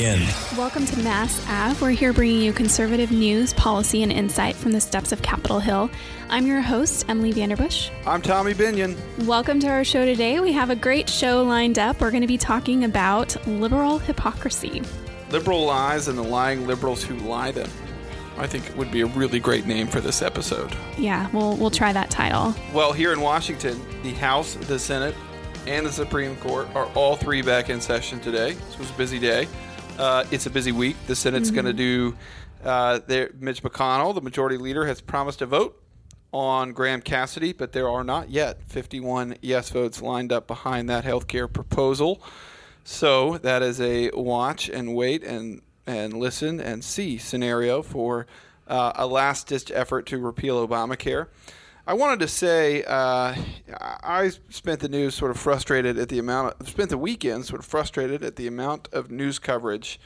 begin. Welcome to Mass Ave. We're here bringing you conservative news, policy, and insight from the steps of Capitol Hill. I'm your host, Emily Vanderbush. I'm Tommy Binion. Welcome to our show today. We have a great show lined up. We're going to be talking about liberal hypocrisy. Liberal lies and the lying liberals who lie them. I think it would be a really great name for this episode. Yeah, we'll we'll try that title. Well, here in Washington, the House, the Senate, and the Supreme Court are all three back in session today. This was a busy day. Uh, it's a busy week. The Senate's going to do. Uh, their, Mitch McConnell, the majority leader, has promised a vote on Graham Cassidy, but there are not yet 51 yes votes lined up behind that health care proposal. So that is a watch and wait and and listen and see scenario for uh, a last ditch effort to repeal Obamacare. I wanted to say uh, I spent the news sort of frustrated at the amount. Of, spent the weekend sort of frustrated at the amount of news coverage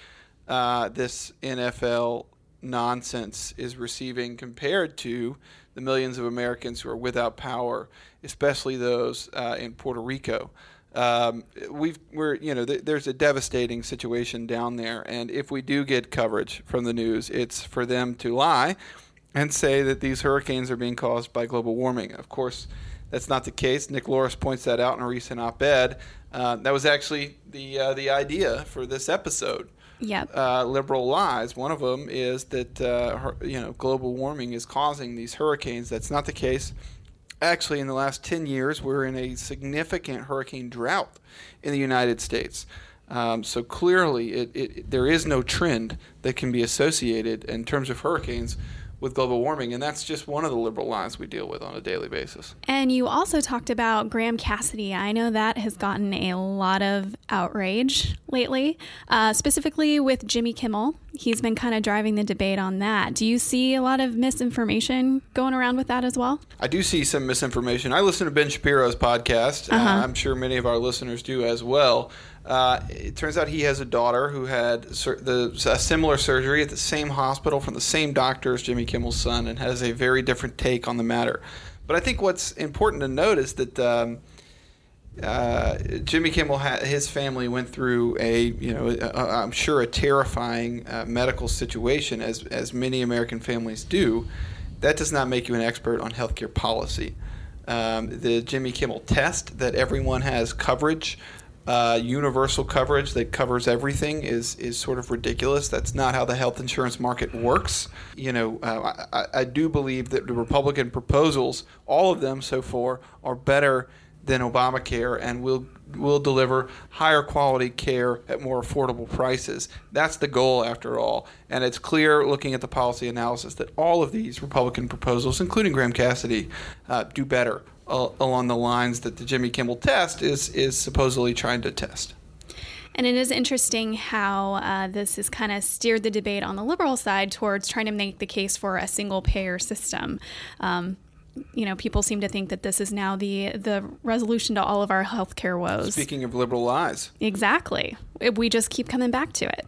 uh, this NFL nonsense is receiving compared to the millions of Americans who are without power, especially those uh, in Puerto Rico. Um, we've we're you know th- there's a devastating situation down there, and if we do get coverage from the news, it's for them to lie and say that these hurricanes are being caused by global warming. Of course, that's not the case. Nick Loris points that out in a recent op-ed. Uh, that was actually the uh, the idea for this episode. Yep. Uh, liberal lies. One of them is that uh, you know global warming is causing these hurricanes. That's not the case. Actually, in the last 10 years, we're in a significant hurricane drought in the United States. Um, so clearly, it, it, there is no trend that can be associated in terms of hurricanes with global warming, and that's just one of the liberal lies we deal with on a daily basis. And you also talked about Graham Cassidy. I know that has gotten a lot of outrage lately, uh, specifically with Jimmy Kimmel. He's been kind of driving the debate on that. Do you see a lot of misinformation going around with that as well? I do see some misinformation. I listen to Ben Shapiro's podcast. Uh-huh. Uh, I'm sure many of our listeners do as well. Uh, it turns out he has a daughter who had sur- the, a similar surgery at the same hospital from the same doctor as Jimmy Kimmel's son and has a very different take on the matter. But I think what's important to note is that um, uh, Jimmy Kimmel, ha- his family went through a, you know, I'm sure a terrifying uh, medical situation, as as many American families do. That does not make you an expert on healthcare policy. Um, the Jimmy Kimmel test that everyone has coverage uh, universal coverage that covers everything is is sort of ridiculous. That's not how the health insurance market works. You know, uh, I, I do believe that the Republican proposals, all of them so far, are better than Obamacare and will will deliver higher quality care at more affordable prices. That's the goal after all. And it's clear looking at the policy analysis that all of these Republican proposals, including Graham Cassidy, uh, do better uh, along the lines that the Jimmy Kimmel test is is supposedly trying to test. And it is interesting how uh, this has kind of steered the debate on the liberal side towards trying to make the case for a single payer system. Um, you know, people seem to think that this is now the the resolution to all of our healthcare woes. Speaking of liberal lies, exactly. We just keep coming back to it.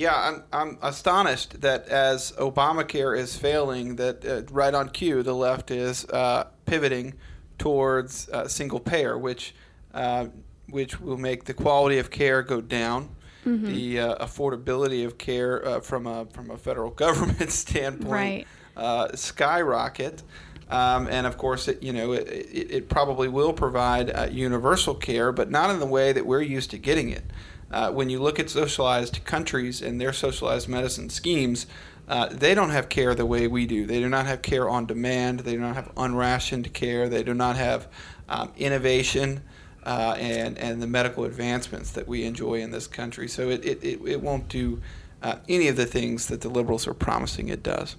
Yeah, I'm, I'm astonished that as Obamacare is failing, that uh, right on cue, the left is uh, pivoting towards uh, single payer, which uh, which will make the quality of care go down, mm-hmm. the uh, affordability of care uh, from a from a federal government standpoint right. skyrocket. Um, and of course, it, you know, it, it, it probably will provide uh, universal care, but not in the way that we're used to getting it. Uh, when you look at socialized countries and their socialized medicine schemes, uh, they don't have care the way we do. They do not have care on demand. They do not have unrationed care. They do not have um, innovation uh, and and the medical advancements that we enjoy in this country. So it it, it, it won't do uh, any of the things that the liberals are promising it does.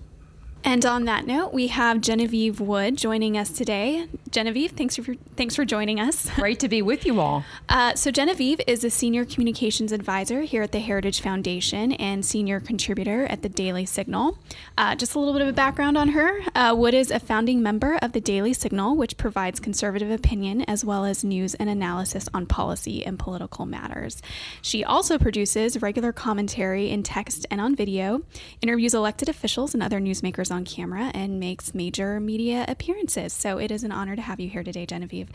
And on that note, we have Genevieve Wood joining us today. Genevieve, thanks for thanks for joining us. Great to be with you all. Uh, so Genevieve is a senior communications advisor here at the Heritage Foundation and senior contributor at the Daily Signal. Uh, just a little bit of a background on her. Uh, Wood is a founding member of the Daily Signal, which provides conservative opinion as well as news and analysis on policy and political matters. She also produces regular commentary in text and on video, interviews elected officials and other newsmakers on camera and makes major media appearances. So it is an honor to have you here today, Genevieve.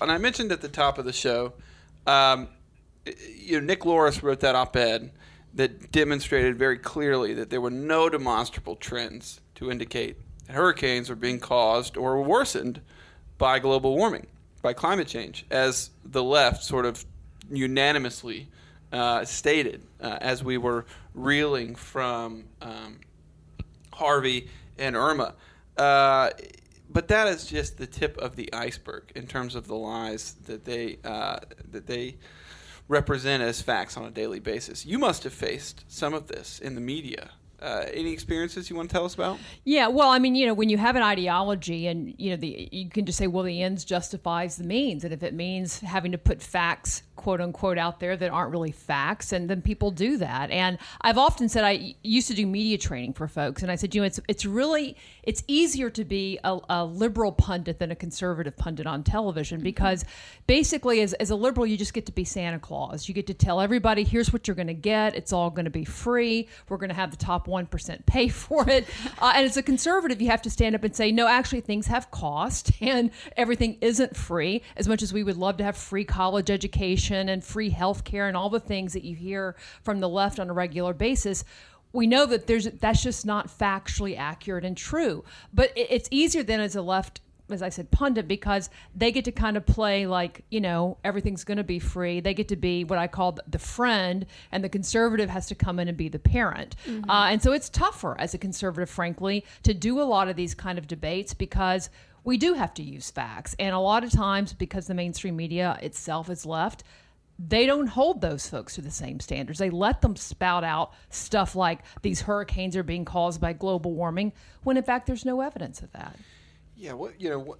And I mentioned at the top of the show, um, you know, Nick Loris wrote that op-ed that demonstrated very clearly that there were no demonstrable trends to indicate that hurricanes were being caused or worsened by global warming, by climate change, as the left sort of unanimously uh, stated uh, as we were reeling from um, Harvey and Irma. Uh, but that is just the tip of the iceberg in terms of the lies that they uh, that they represent as facts on a daily basis. You must have faced some of this in the media uh, any experiences you want to tell us about? Yeah, well, I mean, you know, when you have an ideology, and you know, the you can just say, well, the ends justifies the means, and if it means having to put facts, quote unquote, out there that aren't really facts, and then people do that. And I've often said I used to do media training for folks, and I said, you know, it's it's really it's easier to be a, a liberal pundit than a conservative pundit on television because basically, as as a liberal, you just get to be Santa Claus. You get to tell everybody, here's what you're going to get. It's all going to be free. We're going to have the top 1% pay for it. Uh, and as a conservative, you have to stand up and say, no, actually, things have cost and everything isn't free. As much as we would love to have free college education and free health care and all the things that you hear from the left on a regular basis, we know that there's that's just not factually accurate and true. But it's easier than as a left as I said, pundit because they get to kind of play like, you know, everything's going to be free. They get to be what I call the friend, and the conservative has to come in and be the parent. Mm-hmm. Uh, and so it's tougher as a conservative, frankly, to do a lot of these kind of debates because we do have to use facts. And a lot of times, because the mainstream media itself is left, they don't hold those folks to the same standards. They let them spout out stuff like these hurricanes are being caused by global warming, when in fact there's no evidence of that. Yeah, what you know, what,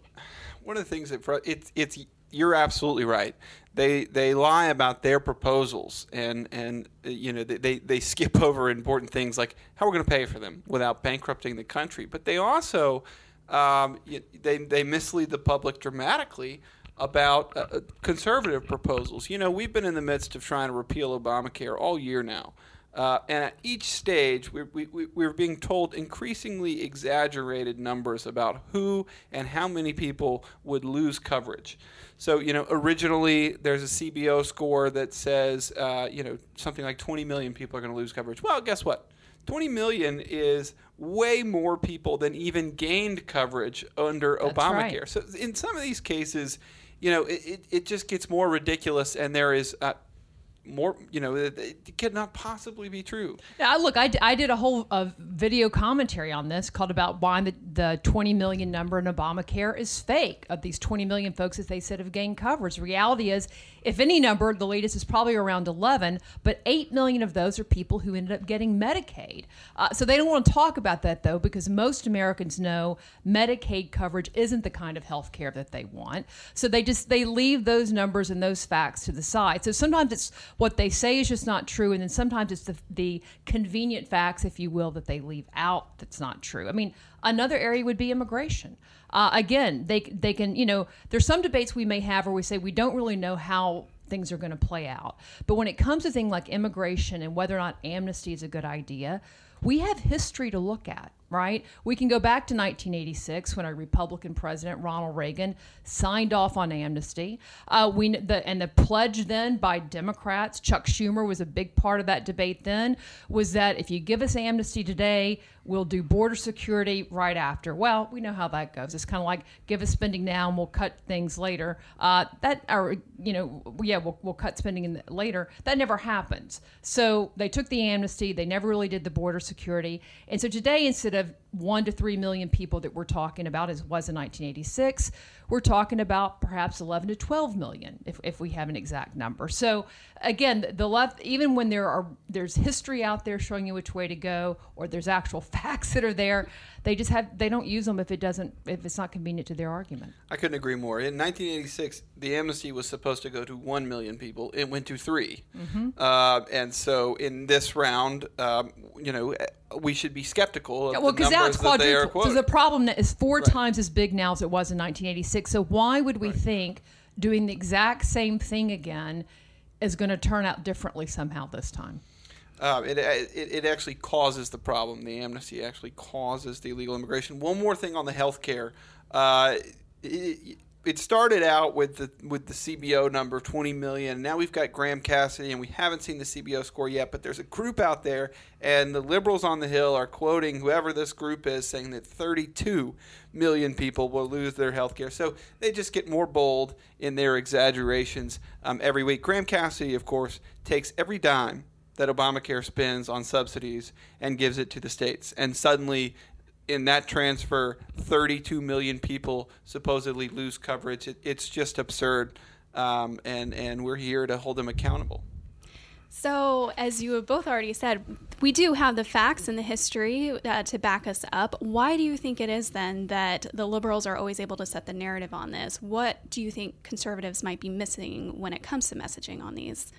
one of the things that it's it's you're absolutely right. They they lie about their proposals and and uh, you know they they skip over important things like how we're going to pay for them without bankrupting the country. But they also um, they they mislead the public dramatically about uh, uh, conservative proposals. You know, we've been in the midst of trying to repeal Obamacare all year now. Uh, and at each stage, we, we, we being told increasingly exaggerated numbers about who and how many people would lose coverage. So, you know, originally there's a CBO score that says, uh, you know, something like 20 million people are going to lose coverage. Well, guess what? 20 million is way more people than even gained coverage under That's Obamacare. Right. So, in some of these cases, you know, it, it, it, just gets more ridiculous, and there is uh, more you know it, could not possibly be true. Yeah look i, I did a whole uh, video commentary on this called about why the, the 20 million number in obamacare is fake of these 20 million folks as they said have gained coverage. Reality is if any number the latest is probably around 11 but 8 million of those are people who ended up getting medicaid. Uh, so they don't want to talk about that though because most americans know medicaid coverage isn't the kind of health care that they want. So they just they leave those numbers and those facts to the side. So sometimes it's what they say is just not true, and then sometimes it's the, the convenient facts, if you will, that they leave out that's not true. I mean, another area would be immigration. Uh, again, they they can you know there's some debates we may have where we say we don't really know how things are going to play out, but when it comes to things like immigration and whether or not amnesty is a good idea, we have history to look at right? We can go back to 1986 when a Republican president, Ronald Reagan, signed off on amnesty. Uh, we the and the pledge then by Democrats, Chuck Schumer was a big part of that debate. Then was that if you give us amnesty today, we'll do border security right after. Well, we know how that goes. It's kind of like give us spending now and we'll cut things later. Uh, that or you know yeah we'll, we'll cut spending in the, later. That never happens. So they took the amnesty. They never really did the border security. And so today instead of one to three million people that we're talking about as was in 1986 we're talking about perhaps 11 to 12 million if, if we have an exact number. So again the left even when there are there's history out there showing you which way to go or there's actual facts that are there they just have they don't use them if it doesn't if it's not convenient to their argument. I couldn't agree more. In 1986 the amnesty was supposed to go to 1 million people. It went to 3 mm-hmm. uh, and so in this round um, you know we should be skeptical of well, because now it's quadruple. So the problem is four right. times as big now as it was in 1986. So why would we right. think doing the exact same thing again is going to turn out differently somehow this time? Uh, it, it, it actually causes the problem. The amnesty actually causes the illegal immigration. One more thing on the health care. Uh, it started out with the with the CBO number 20 million. Now we've got Graham Cassidy, and we haven't seen the CBO score yet. But there's a group out there, and the liberals on the Hill are quoting whoever this group is, saying that 32 million people will lose their health care. So they just get more bold in their exaggerations um, every week. Graham Cassidy, of course, takes every dime that Obamacare spends on subsidies and gives it to the states. And suddenly in that transfer, 32 million people supposedly lose coverage. It, it's just absurd, um, and and we're here to hold them accountable. So, as you have both already said, we do have the facts and the history uh, to back us up. Why do you think it is then that the liberals are always able to set the narrative on this? What do you think conservatives might be missing when it comes to messaging on these?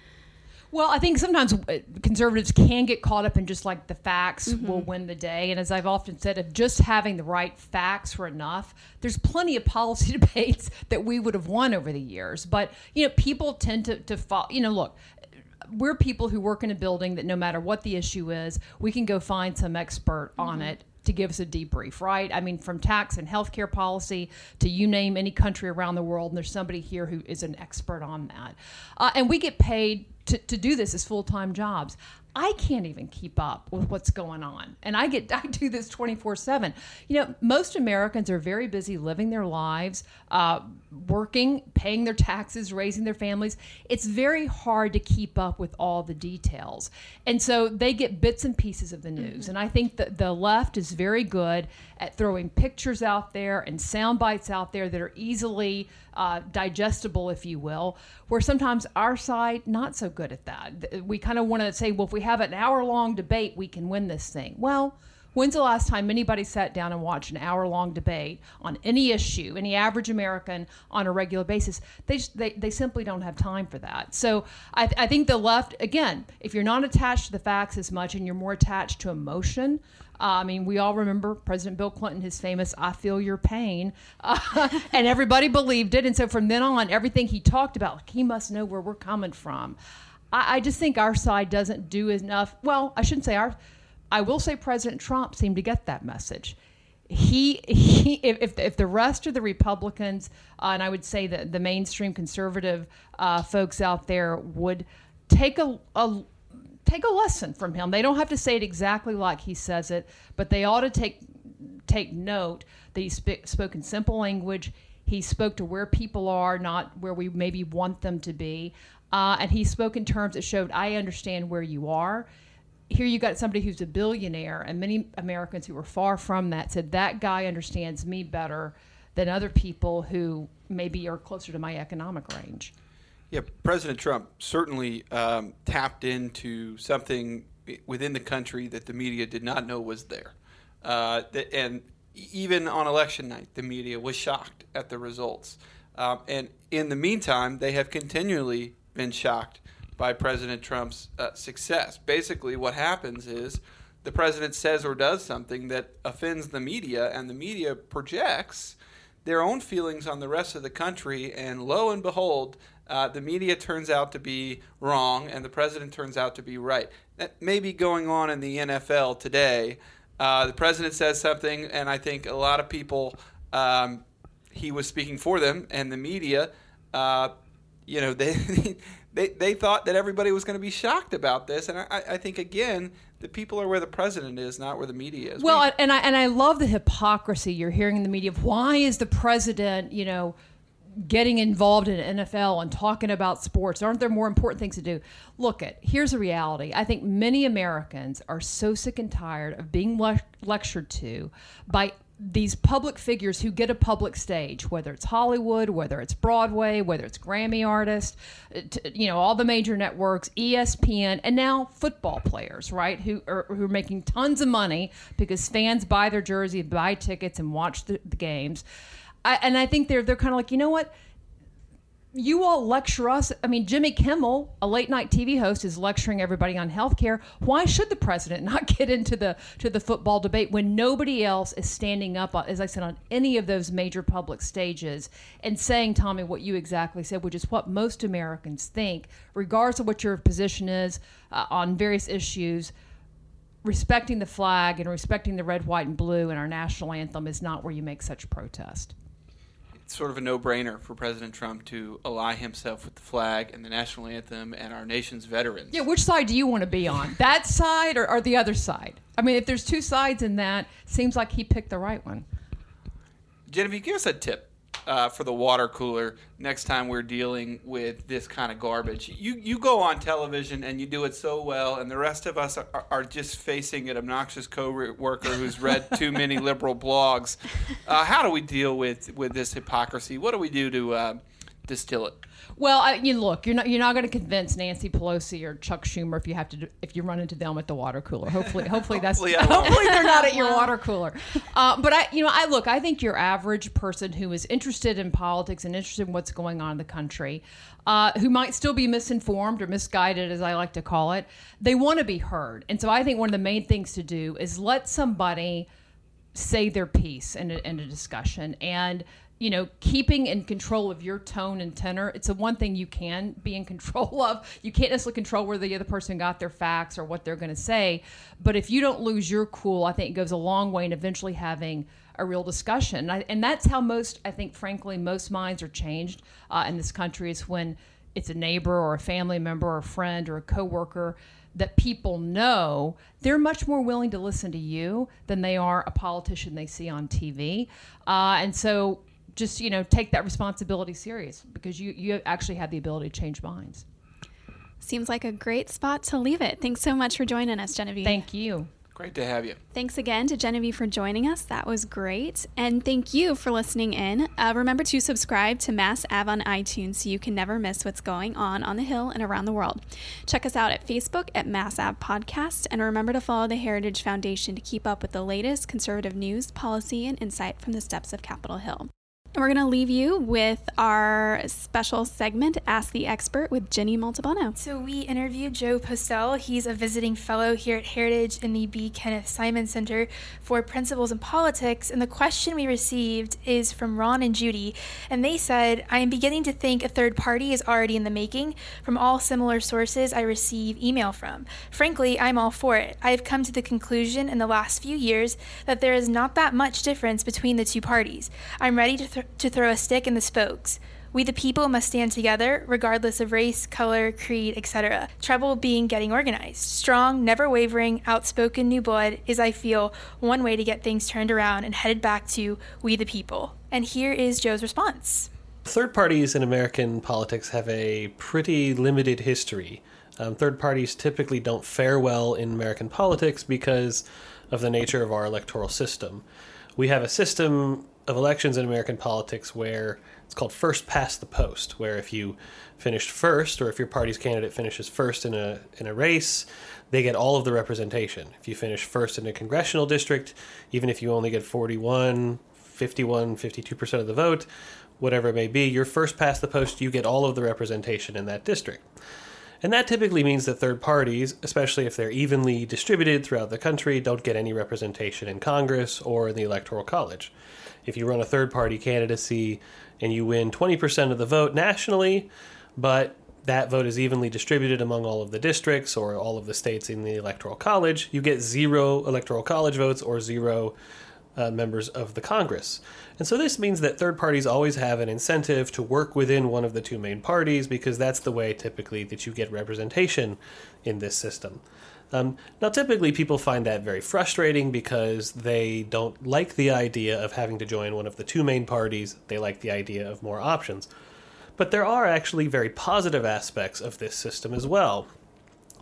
Well, I think sometimes uh, conservatives can get caught up in just like the facts mm-hmm. will win the day. And as I've often said, if just having the right facts were enough, there's plenty of policy debates that we would have won over the years. But, you know, people tend to, to follow, you know, look, we're people who work in a building that no matter what the issue is, we can go find some expert mm-hmm. on it to give us a debrief, right? I mean, from tax and healthcare policy to you name any country around the world, and there's somebody here who is an expert on that. Uh, and we get paid to, to do this as full time jobs. I can't even keep up with what's going on. And I get I do this 24/7. You know, most Americans are very busy living their lives, uh, working, paying their taxes, raising their families. It's very hard to keep up with all the details. And so they get bits and pieces of the news. Mm-hmm. And I think that the left is very good at throwing pictures out there and sound bites out there that are easily uh, digestible, if you will, where sometimes our side not so good at that. We kind of want to say, well, if we have an hour long debate, we can win this thing. Well, When's the last time anybody sat down and watched an hour long debate on any issue, any average American on a regular basis? They, they, they simply don't have time for that. So I, I think the left, again, if you're not attached to the facts as much and you're more attached to emotion, uh, I mean, we all remember President Bill Clinton, his famous "I feel your pain," uh, and everybody believed it. And so from then on, everything he talked about, like, he must know where we're coming from. I, I just think our side doesn't do enough. Well, I shouldn't say our. I will say President Trump seemed to get that message. He, he if, if the rest of the Republicans, uh, and I would say that the mainstream conservative uh, folks out there would take a, a take a lesson from him. They don't have to say it exactly like he says it, but they ought to take take note that he sp- spoke in simple language. He spoke to where people are, not where we maybe want them to be. Uh, and he spoke in terms that showed, I understand where you are. Here you got somebody who's a billionaire, and many Americans who were far from that said, That guy understands me better than other people who maybe are closer to my economic range. Yeah, President Trump certainly um, tapped into something within the country that the media did not know was there. Uh, and even on election night, the media was shocked at the results. Um, and in the meantime, they have continually been shocked by President Trump's uh, success. Basically, what happens is the president says or does something that offends the media, and the media projects their own feelings on the rest of the country, and lo and behold, uh, the media turns out to be wrong and the president turns out to be right. That may be going on in the NFL today. Uh, the president says something, and I think a lot of people, um, he was speaking for them, and the media, uh, you know, they, they they thought that everybody was going to be shocked about this, and I, I think again, the people are where the president is, not where the media is. Well, we, and I and I love the hypocrisy you're hearing in the media of why is the president, you know getting involved in NFL and talking about sports? Aren't there more important things to do? Look at here's the reality. I think many Americans are so sick and tired of being le- lectured to by these public figures who get a public stage, whether it's Hollywood, whether it's Broadway, whether it's Grammy artists, uh, you know, all the major networks, ESPN, and now football players, right, who are, who are making tons of money because fans buy their jersey, buy tickets, and watch the, the games. I, and I think they're they're kind of like, you know what? You all lecture us. I mean, Jimmy Kimmel, a late night TV host, is lecturing everybody on healthcare. Why should the president not get into the to the football debate when nobody else is standing up, as I said, on any of those major public stages and saying, Tommy, what you exactly said, which is what most Americans think, regardless of what your position is uh, on various issues respecting the flag and respecting the red, white, and blue and our national anthem is not where you make such protest. Sort of a no-brainer for President Trump to ally himself with the flag and the national anthem and our nation's veterans. Yeah, which side do you want to be on? That side or, or the other side? I mean, if there's two sides in that, seems like he picked the right one. Genevieve, give us a tip uh, for the water cooler next time we're dealing with this kind of garbage. You you go on television and you do it so well, and the rest of us are, are just facing an obnoxious co-worker who's read too many liberal blogs. Uh, how do we deal with with this hypocrisy? What do we do to uh, distill it? Well, I, you look, you're not you're not going to convince Nancy Pelosi or Chuck Schumer if you have to do, if you run into them at the water cooler. Hopefully, hopefully that's Hopefully hopefully they're not at your water cooler. Uh, but I, you know, I look. I think your average person who is interested in politics and interested in what's going on in the country, uh, who might still be misinformed or misguided, as I like to call it, they want to be heard. And so I think one of the main things to do is let somebody say their piece in a, in a discussion and you know keeping in control of your tone and tenor it's the one thing you can be in control of you can't necessarily control where the other person got their facts or what they're going to say but if you don't lose your cool i think it goes a long way in eventually having a real discussion and, I, and that's how most i think frankly most minds are changed uh, in this country is when it's a neighbor or a family member or a friend or a coworker that people know, they're much more willing to listen to you than they are a politician they see on TV. Uh, and so just, you know, take that responsibility serious because you, you actually have the ability to change minds. Seems like a great spot to leave it. Thanks so much for joining us, Genevieve. Thank you. Great to have you. Thanks again to Genevieve for joining us. That was great. And thank you for listening in. Uh, remember to subscribe to Mass Ave on iTunes so you can never miss what's going on on the Hill and around the world. Check us out at Facebook at Mass Ave Podcast. And remember to follow the Heritage Foundation to keep up with the latest conservative news, policy, and insight from the steps of Capitol Hill. And we're going to leave you with our special segment, Ask the Expert, with Jenny Montalbano. So we interviewed Joe Postell. He's a visiting fellow here at Heritage in the B. Kenneth Simon Center for Principles in Politics. And the question we received is from Ron and Judy. And they said, I am beginning to think a third party is already in the making from all similar sources I receive email from. Frankly, I'm all for it. I have come to the conclusion in the last few years that there is not that much difference between the two parties. I'm ready to, to throw a stick in the spokes. We the people must stand together, regardless of race, color, creed, etc. Trouble being getting organized. Strong, never wavering, outspoken new blood is, I feel, one way to get things turned around and headed back to we the people. And here is Joe's response. Third parties in American politics have a pretty limited history. Um, third parties typically don't fare well in American politics because of the nature of our electoral system. We have a system of elections in American politics where it's called first past the post, where if you finished first or if your party's candidate finishes first in a in a race, they get all of the representation. If you finish first in a congressional district, even if you only get 41, 51, 52% of the vote, whatever it may be, you're first past the post, you get all of the representation in that district. And that typically means that third parties, especially if they're evenly distributed throughout the country, don't get any representation in Congress or in the Electoral College. If you run a third party candidacy and you win 20% of the vote nationally, but that vote is evenly distributed among all of the districts or all of the states in the Electoral College, you get zero Electoral College votes or zero uh, members of the Congress. And so this means that third parties always have an incentive to work within one of the two main parties because that's the way typically that you get representation in this system. Um, now, typically, people find that very frustrating because they don't like the idea of having to join one of the two main parties. They like the idea of more options. But there are actually very positive aspects of this system as well.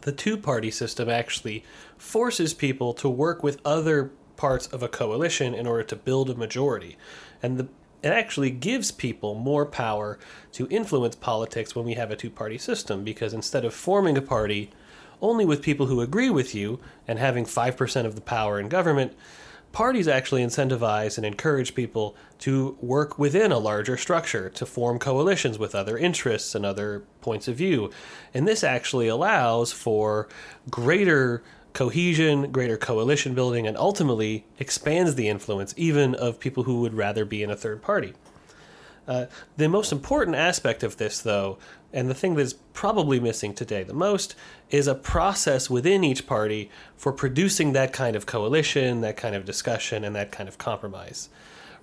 The two party system actually forces people to work with other parts of a coalition in order to build a majority. And the, it actually gives people more power to influence politics when we have a two party system because instead of forming a party only with people who agree with you and having 5% of the power in government, parties actually incentivize and encourage people to work within a larger structure, to form coalitions with other interests and other points of view. And this actually allows for greater cohesion, greater coalition building, and ultimately expands the influence even of people who would rather be in a third party. Uh, the most important aspect of this, though, and the thing that's probably missing today the most, is a process within each party for producing that kind of coalition, that kind of discussion, and that kind of compromise.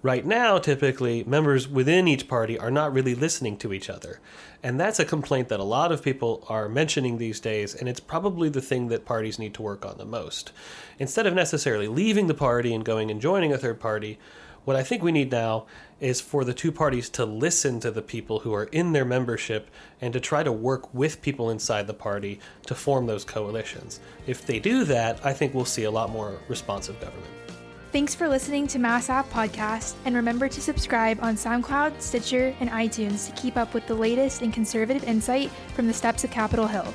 Right now, typically, members within each party are not really listening to each other. And that's a complaint that a lot of people are mentioning these days, and it's probably the thing that parties need to work on the most. Instead of necessarily leaving the party and going and joining a third party, what I think we need now is for the two parties to listen to the people who are in their membership and to try to work with people inside the party to form those coalitions. If they do that, I think we'll see a lot more responsive government. Thanks for listening to Mass Ave Podcast, and remember to subscribe on SoundCloud, Stitcher, and iTunes to keep up with the latest in conservative insight from the steps of Capitol Hill.